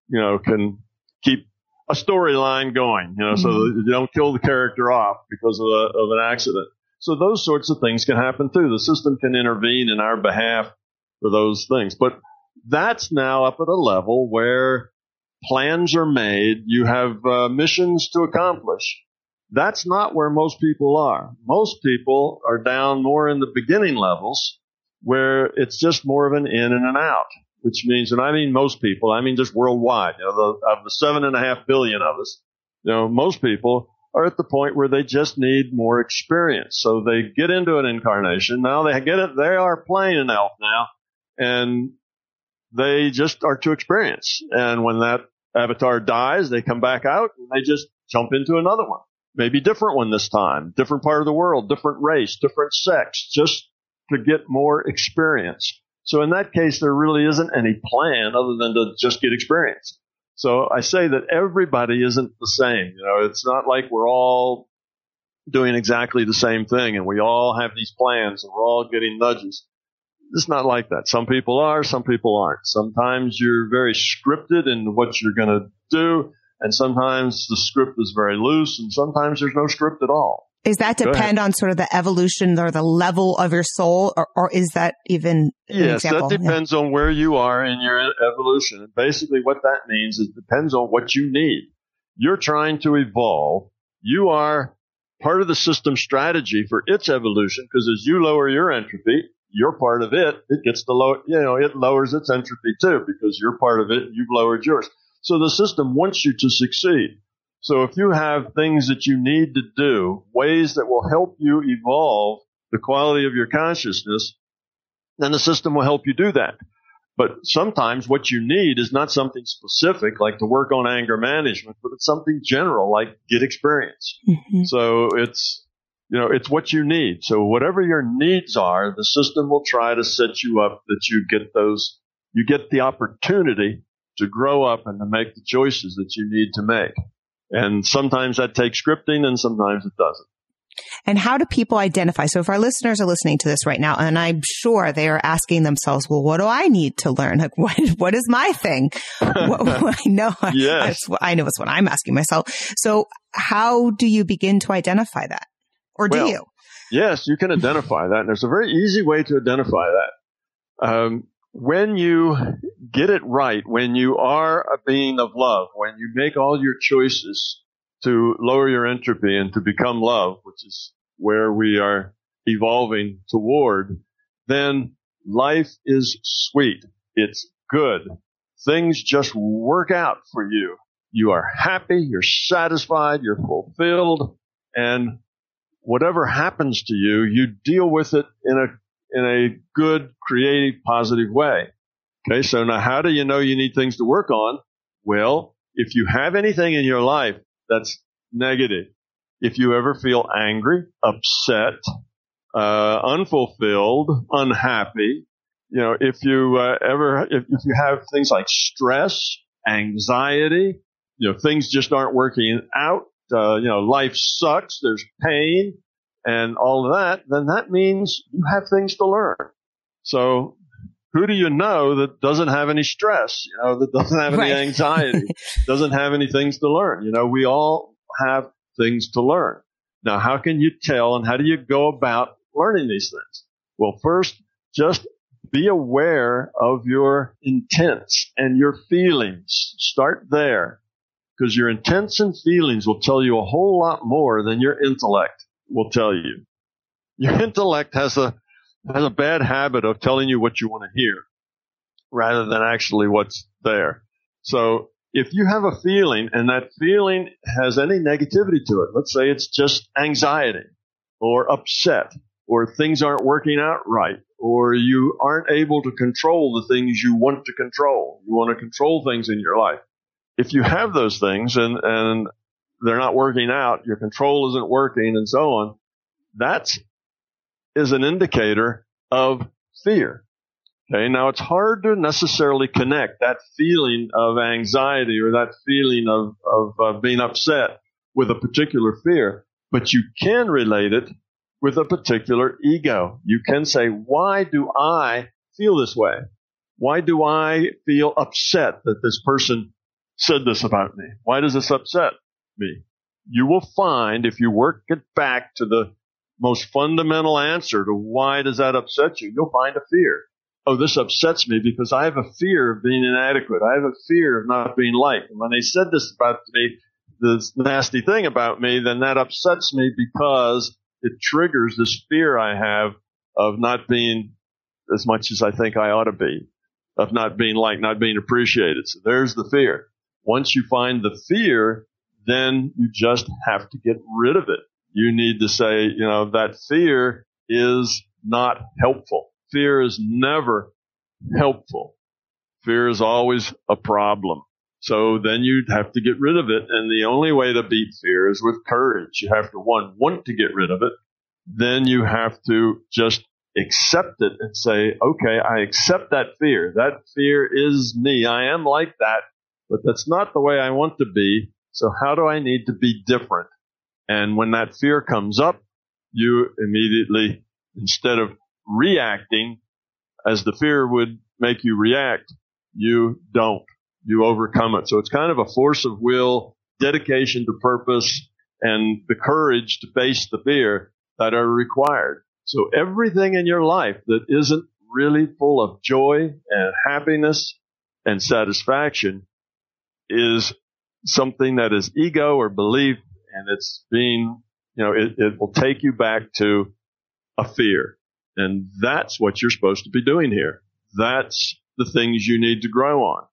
you know, can keep a storyline going, you know, mm-hmm. so that you don't kill the character off because of, a, of an accident. So those sorts of things can happen too. The system can intervene in our behalf for those things. But that's now up at a level where plans are made, you have uh, missions to accomplish. That's not where most people are. Most people are down more in the beginning levels where it's just more of an in and an out, which means, and I mean most people, I mean just worldwide, you know, the, of the seven and a half billion of us, you know, most people are at the point where they just need more experience. So they get into an incarnation. Now they get it. They are playing an elf now and they just are to experience. And when that avatar dies, they come back out and they just jump into another one. Maybe different one this time, different part of the world, different race, different sex, just to get more experience. So in that case, there really isn't any plan other than to just get experience. So I say that everybody isn't the same. You know, it's not like we're all doing exactly the same thing and we all have these plans and we're all getting nudges it's not like that. Some people are, some people aren't. Sometimes you're very scripted in what you're going to do, and sometimes the script is very loose, and sometimes there's no script at all. Is that depend on sort of the evolution or the level of your soul, or, or is that even yes? That depends yeah. on where you are in your evolution. And basically, what that means is it depends on what you need. You're trying to evolve. You are part of the system strategy for its evolution because as you lower your entropy, you're part of it, it gets to low, you know, it lowers its entropy too because you're part of it. You've lowered yours. So the system wants you to succeed. So if you have things that you need to do, ways that will help you evolve the quality of your consciousness, then the system will help you do that. But sometimes what you need is not something specific, like to work on anger management, but it's something general, like get experience. Mm-hmm. So it's, you know, it's what you need. So whatever your needs are, the system will try to set you up that you get those, you get the opportunity to grow up and to make the choices that you need to make. And sometimes that takes scripting and sometimes it doesn't. And how do people identify? So if our listeners are listening to this right now, and I'm sure they are asking themselves, well, what do I need to learn? Like, what, what is my thing? what, I know, yes. I know it's what I'm asking myself. So how do you begin to identify that? Or do well, you? Yes, you can identify that. And there's a very easy way to identify that. Um, when you get it right, when you are a being of love, when you make all your choices to lower your entropy and to become love, which is where we are evolving toward, then life is sweet. It's good. Things just work out for you. You are happy, you're satisfied, you're fulfilled, and whatever happens to you, you deal with it in a in a good, creative, positive way. Okay, so now how do you know you need things to work on? Well, if you have anything in your life that's negative, if you ever feel angry, upset, uh, unfulfilled, unhappy, you know, if you uh, ever, if, if you have things like stress, anxiety, you know, things just aren't working out, uh, you know, life sucks, there's pain and all of that, then that means you have things to learn. So who do you know that doesn't have any stress, you know, that doesn't have any right. anxiety, doesn't have any things to learn? You know, we all have things to learn. Now, how can you tell and how do you go about learning these things? Well, first, just be aware of your intents and your feelings. Start there because your intents and feelings will tell you a whole lot more than your intellect will tell you. Your intellect has a has a bad habit of telling you what you want to hear rather than actually what's there. So if you have a feeling and that feeling has any negativity to it, let's say it's just anxiety or upset or things aren't working out right, or you aren't able to control the things you want to control. You want to control things in your life. If you have those things and, and they're not working out, your control isn't working and so on, that is an indicator of fear. Okay. Now it's hard to necessarily connect that feeling of anxiety or that feeling of, of uh, being upset with a particular fear, but you can relate it with a particular ego. You can say, why do I feel this way? Why do I feel upset that this person said this about me? Why does this upset me? You will find if you work it back to the most fundamental answer to why does that upset you, you'll find a fear. Oh, this upsets me because I have a fear of being inadequate. I have a fear of not being liked. And when they said this about me, this nasty thing about me, then that upsets me because it triggers this fear I have of not being as much as I think I ought to be, of not being liked, not being appreciated. So there's the fear. Once you find the fear, then you just have to get rid of it. You need to say, you know, that fear is not helpful. Fear is never helpful. Fear is always a problem. So then you'd have to get rid of it. And the only way to beat fear is with courage. You have to, one, want to get rid of it. Then you have to just accept it and say, okay, I accept that fear. That fear is me. I am like that, but that's not the way I want to be. So how do I need to be different? And when that fear comes up, you immediately, instead of reacting as the fear would make you react, you don't you overcome it. So it's kind of a force of will, dedication to purpose, and the courage to face the fear that are required. So everything in your life that isn't really full of joy and happiness and satisfaction is something that is ego or belief and it's being, you know, it, it will take you back to a fear. And that's what you're supposed to be doing here. That's the things you need to grow on.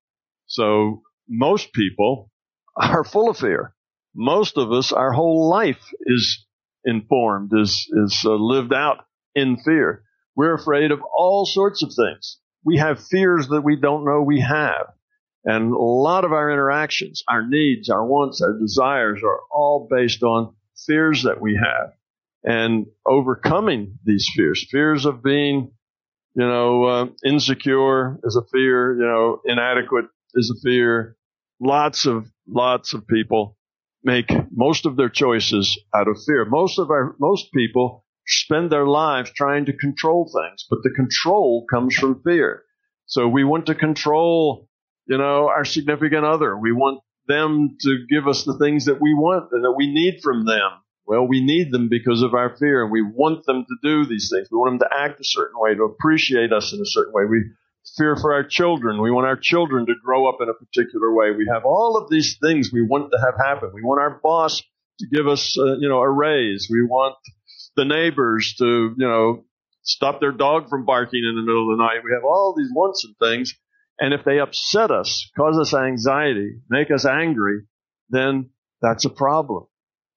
So most people are full of fear. Most of us, our whole life is informed, is, is uh, lived out in fear. We're afraid of all sorts of things. We have fears that we don't know we have. And a lot of our interactions, our needs, our wants, our desires are all based on fears that we have. And overcoming these fears, fears of being, you know, uh, insecure is a fear, you know, inadequate is a fear. Lots of, lots of people make most of their choices out of fear. Most of our, most people spend their lives trying to control things, but the control comes from fear. So we want to control, you know, our significant other. We want them to give us the things that we want and that we need from them. Well, we need them because of our fear and we want them to do these things. We want them to act a certain way, to appreciate us in a certain way. We fear for our children. We want our children to grow up in a particular way. We have all of these things we want to have happen. We want our boss to give us, uh, you know, a raise. We want the neighbors to, you know, stop their dog from barking in the middle of the night. We have all these wants and things. And if they upset us, cause us anxiety, make us angry, then that's a problem.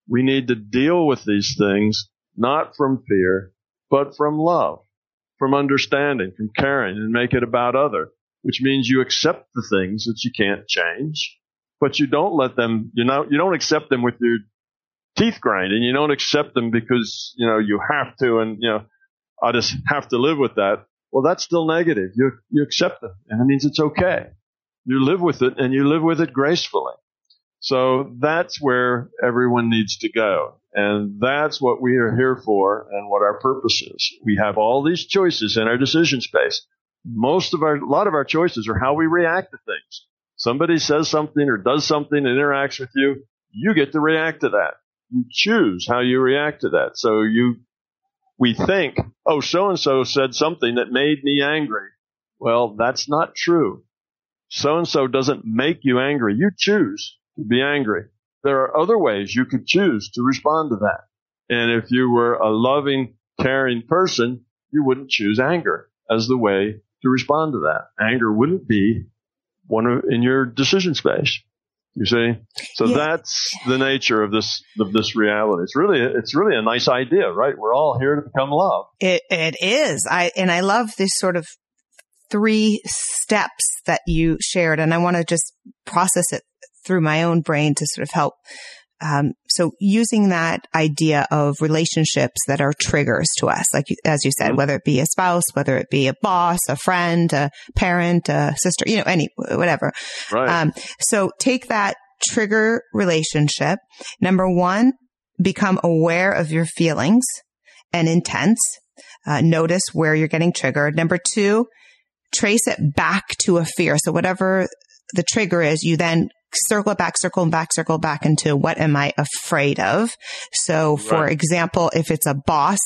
We need to deal with these things not from fear, but from love from understanding, from caring, and make it about other, which means you accept the things that you can't change, but you don't let them, you know, you don't accept them with your teeth grinding. You don't accept them because, you know, you have to and, you know, I just have to live with that. Well, that's still negative. You, you accept them and it means it's okay. You live with it and you live with it gracefully. So that's where everyone needs to go. And that's what we are here for and what our purpose is. We have all these choices in our decision space. Most of our, a lot of our choices are how we react to things. Somebody says something or does something and interacts with you. You get to react to that. You choose how you react to that. So you, we think, oh, so and so said something that made me angry. Well, that's not true. So and so doesn't make you angry. You choose to be angry there are other ways you could choose to respond to that. And if you were a loving, caring person, you wouldn't choose anger as the way to respond to that. Anger wouldn't be one of, in your decision space. You see, so yeah. that's the nature of this of this reality. It's really it's really a nice idea, right? We're all here to become love. It it is. I and I love this sort of three steps that you shared, and I want to just process it through my own brain to sort of help um, so using that idea of relationships that are triggers to us, like as you said, mm-hmm. whether it be a spouse, whether it be a boss, a friend, a parent, a sister, you know, any whatever. Right. Um, so take that trigger relationship. Number one, become aware of your feelings and intents. Uh, notice where you're getting triggered. Number two, trace it back to a fear. So whatever the trigger is, you then circle back, circle and back, circle back into what am I afraid of? So for right. example, if it's a boss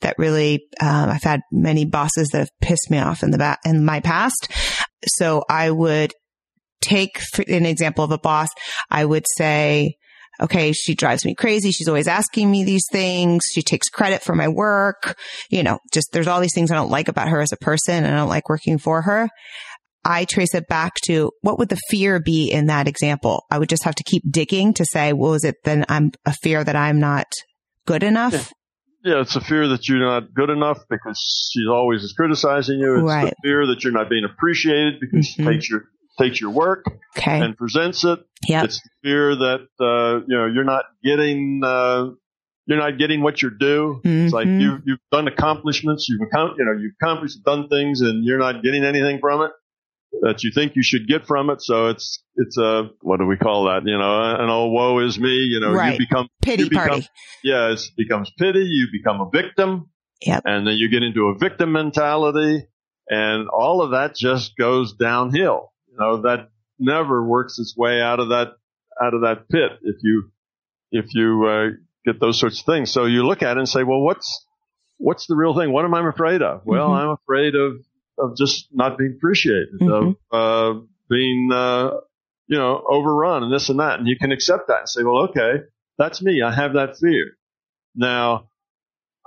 that really, um, I've had many bosses that have pissed me off in the back, in my past. So I would take an example of a boss. I would say, okay, she drives me crazy. She's always asking me these things. She takes credit for my work. You know, just there's all these things I don't like about her as a person and I don't like working for her. I trace it back to what would the fear be in that example? I would just have to keep digging to say, well, is it then I'm a fear that I'm not good enough? Yeah. Yeah, it's a fear that you're not good enough because she's always is criticizing you. It's right. the fear that you're not being appreciated because mm-hmm. she takes your takes your work okay. and presents it. Yep. It's the fear that uh, you know you're not getting uh, you're not getting what you're due. Mm-hmm. It's like mm-hmm. you you've done accomplishments, you've you know you've accomplished, done things, and you're not getting anything from it that you think you should get from it. So it's it's a what do we call that? You know, an oh woe is me. You know, right. you become pity you become, party. Yeah, it becomes pity. You become a victim. Yep. And then you get into a victim mentality, and all of that just goes downhill. You know, that never works its way out of that out of that pit if you if you uh, get those sorts of things. So you look at it and say, well, what's what's the real thing? What am I afraid of? Well, mm-hmm. I'm afraid of of just not being appreciated, mm-hmm. of uh, being uh, you know overrun and this and that, and you can accept that and say, well, okay, that's me. I have that fear. Now,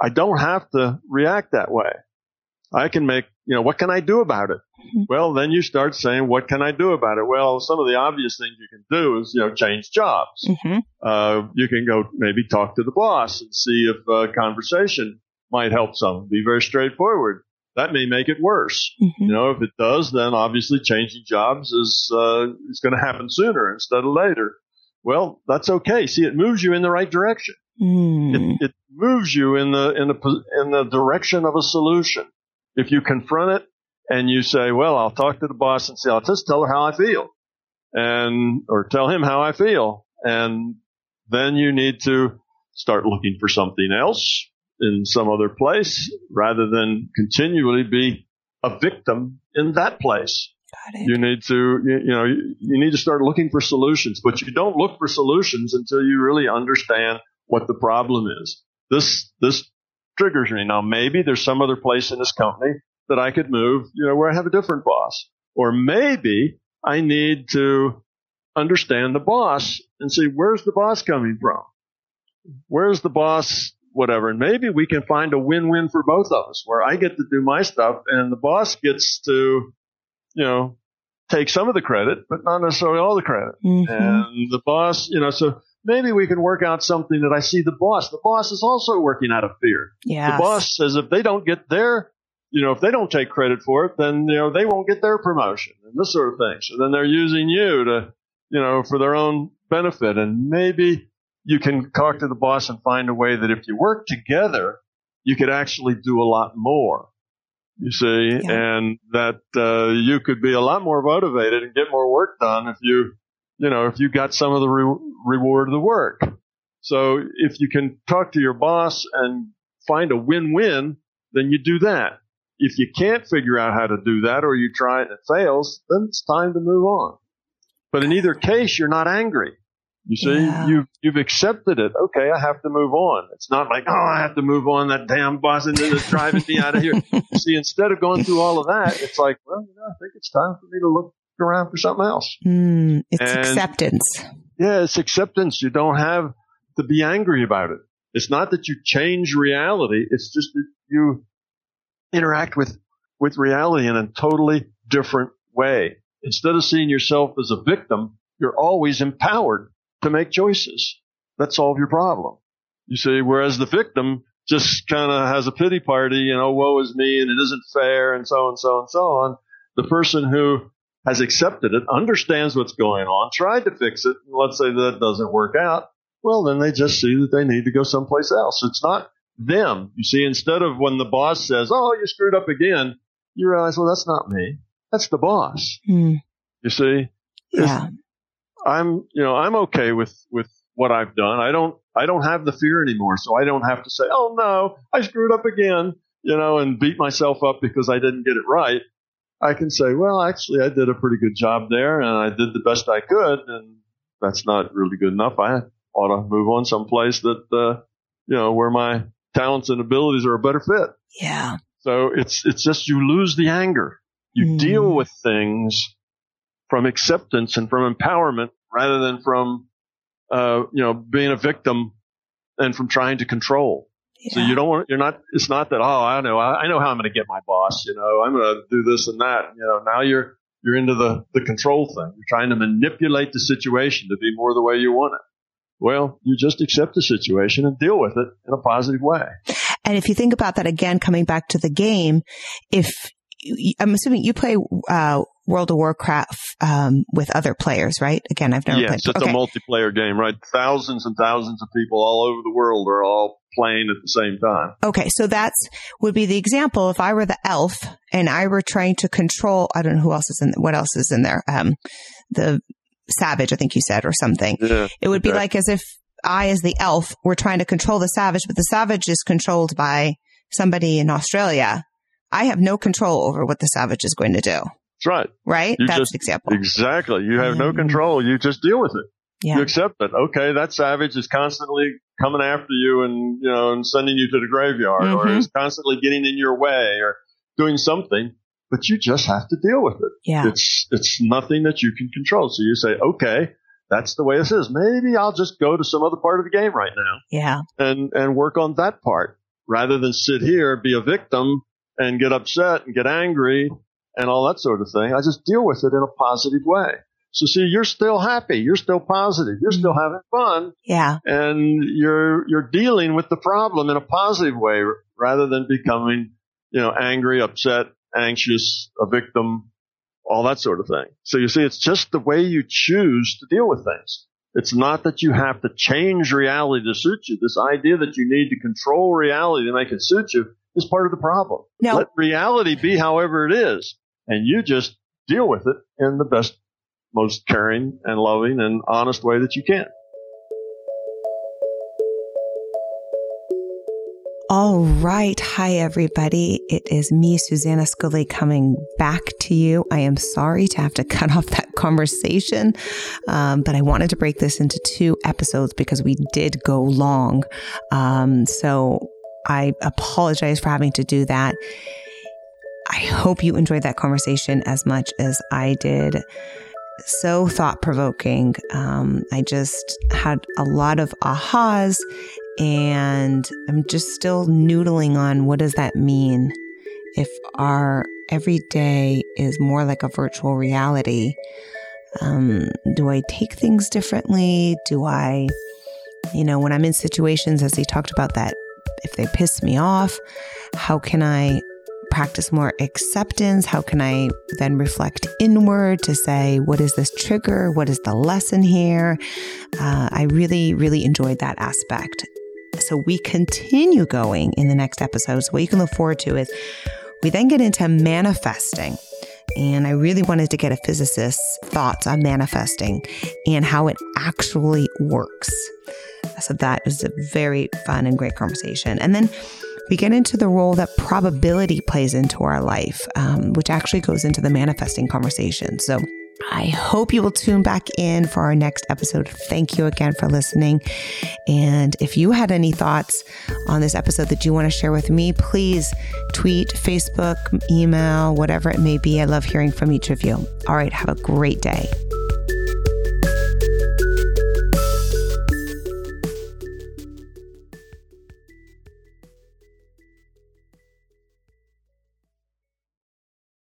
I don't have to react that way. I can make you know what can I do about it? Mm-hmm. Well, then you start saying, what can I do about it? Well, some of the obvious things you can do is you know change jobs. Mm-hmm. Uh, you can go maybe talk to the boss and see if a conversation might help some. Be very straightforward that may make it worse. Mm-hmm. You know, if it does, then obviously changing jobs is uh, is going to happen sooner instead of later. Well, that's okay. See, it moves you in the right direction. Mm. It, it moves you in the in the in the direction of a solution. If you confront it and you say, "Well, I'll talk to the boss and say I'll just tell her how I feel," and or tell him how I feel, and then you need to start looking for something else in some other place rather than continually be a victim in that place. You need to, you, you know, you, you need to start looking for solutions, but you don't look for solutions until you really understand what the problem is. This, this triggers me. Now, maybe there's some other place in this company that I could move, you know, where I have a different boss. Or maybe I need to understand the boss and see where's the boss coming from? Where's the boss whatever. And maybe we can find a win-win for both of us where I get to do my stuff and the boss gets to, you know, take some of the credit, but not necessarily all the credit. Mm-hmm. And the boss, you know, so maybe we can work out something that I see the boss. The boss is also working out of fear. Yeah. The boss says if they don't get their, you know, if they don't take credit for it, then, you know, they won't get their promotion and this sort of thing. So then they're using you to, you know, for their own benefit. And maybe you can talk to the boss and find a way that if you work together, you could actually do a lot more. You see, yeah. and that uh, you could be a lot more motivated and get more work done if you, you know, if you got some of the re- reward of the work. So if you can talk to your boss and find a win-win, then you do that. If you can't figure out how to do that or you try it and it fails, then it's time to move on. But in either case, you're not angry. You see, yeah. you've you've accepted it. Okay, I have to move on. It's not like, oh, I have to move on. That damn boss is driving me out of here. You see, instead of going through all of that, it's like, well, you know, I think it's time for me to look around for something else. Mm, it's and, acceptance. Yeah, it's acceptance. You don't have to be angry about it. It's not that you change reality. It's just that you interact with with reality in a totally different way. Instead of seeing yourself as a victim, you're always empowered to make choices that solve your problem. You see, whereas the victim just kind of has a pity party, you know, woe is me and it isn't fair and so and so and so on. The person who has accepted it, understands what's going on, tried to fix it, and let's say that doesn't work out, well, then they just see that they need to go someplace else. It's not them. You see, instead of when the boss says, oh, you screwed up again, you realize, well, that's not me. That's the boss. Mm. You see? Yeah. I'm, you know, I'm okay with, with what I've done. I don't, I don't have the fear anymore. So I don't have to say, oh no, I screwed up again, you know, and beat myself up because I didn't get it right. I can say, well, actually, I did a pretty good job there and I did the best I could. And that's not really good enough. I ought to move on someplace that, uh, you know, where my talents and abilities are a better fit. Yeah. So it's, it's just you lose the anger. You mm. deal with things from acceptance and from empowerment rather than from, uh, you know, being a victim and from trying to control. Yeah. So you don't want, you're not, it's not that, oh, I know, I, I know how I'm going to get my boss, you know, I'm going to do this and that. You know, now you're, you're into the, the control thing. You're trying to manipulate the situation to be more the way you want it. Well, you just accept the situation and deal with it in a positive way. And if you think about that again, coming back to the game, if I'm assuming you play uh, World of Warcraft um, with other players, right? Again, I've never yes, played. Yes, it's okay. a multiplayer game, right? Thousands and thousands of people all over the world are all playing at the same time. Okay, so that's would be the example. If I were the elf and I were trying to control, I don't know who else is in. What else is in there? Um, the savage, I think you said, or something. Yeah, it would okay. be like as if I, as the elf, were trying to control the savage, but the savage is controlled by somebody in Australia. I have no control over what the savage is going to do. That's right. Right? You That's just, example. Exactly. You have mm. no control. You just deal with it. Yeah. You accept it. Okay, that savage is constantly coming after you and, you know, and sending you to the graveyard mm-hmm. or is constantly getting in your way or doing something, but you just have to deal with it. Yeah. It's, it's nothing that you can control. So you say, okay, that's the way this is. Maybe I'll just go to some other part of the game right now. Yeah. And, and work on that part rather than sit here, be a victim and get upset and get angry and all that sort of thing. I just deal with it in a positive way. So see, you're still happy. You're still positive. You're still mm-hmm. having fun. Yeah. And you're, you're dealing with the problem in a positive way rather than becoming, you know, angry, upset, anxious, a victim, all that sort of thing. So you see, it's just the way you choose to deal with things. It's not that you have to change reality to suit you. This idea that you need to control reality to make it suit you is part of the problem. No. Let reality be however it is, and you just deal with it in the best, most caring and loving and honest way that you can. All right. Hi, everybody. It is me, Susanna Scully, coming back to you. I am sorry to have to cut off that conversation, um, but I wanted to break this into two episodes because we did go long. Um, so I apologize for having to do that. I hope you enjoyed that conversation as much as I did so thought provoking. Um, I just had a lot of ahas and I'm just still noodling on what does that mean if our everyday is more like a virtual reality. Um, do I take things differently? Do I, you know, when I'm in situations, as he talked about that, if they piss me off, how can I practice more acceptance? How can I then reflect inward to say, what is this trigger? What is the lesson here? Uh, I really, really enjoyed that aspect. So we continue going in the next episodes. What you can look forward to is we then get into manifesting. And I really wanted to get a physicist's thoughts on manifesting and how it actually works. So that was a very fun and great conversation. And then we get into the role that probability plays into our life, um, which actually goes into the manifesting conversation. So I hope you will tune back in for our next episode. Thank you again for listening. And if you had any thoughts on this episode that you want to share with me, please tweet, Facebook, email, whatever it may be. I love hearing from each of you. All right, have a great day.